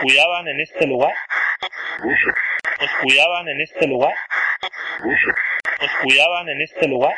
cuidaban en este lugar? ¿Os cuidaban en este lugar? ¿Os cuidaban en este lugar?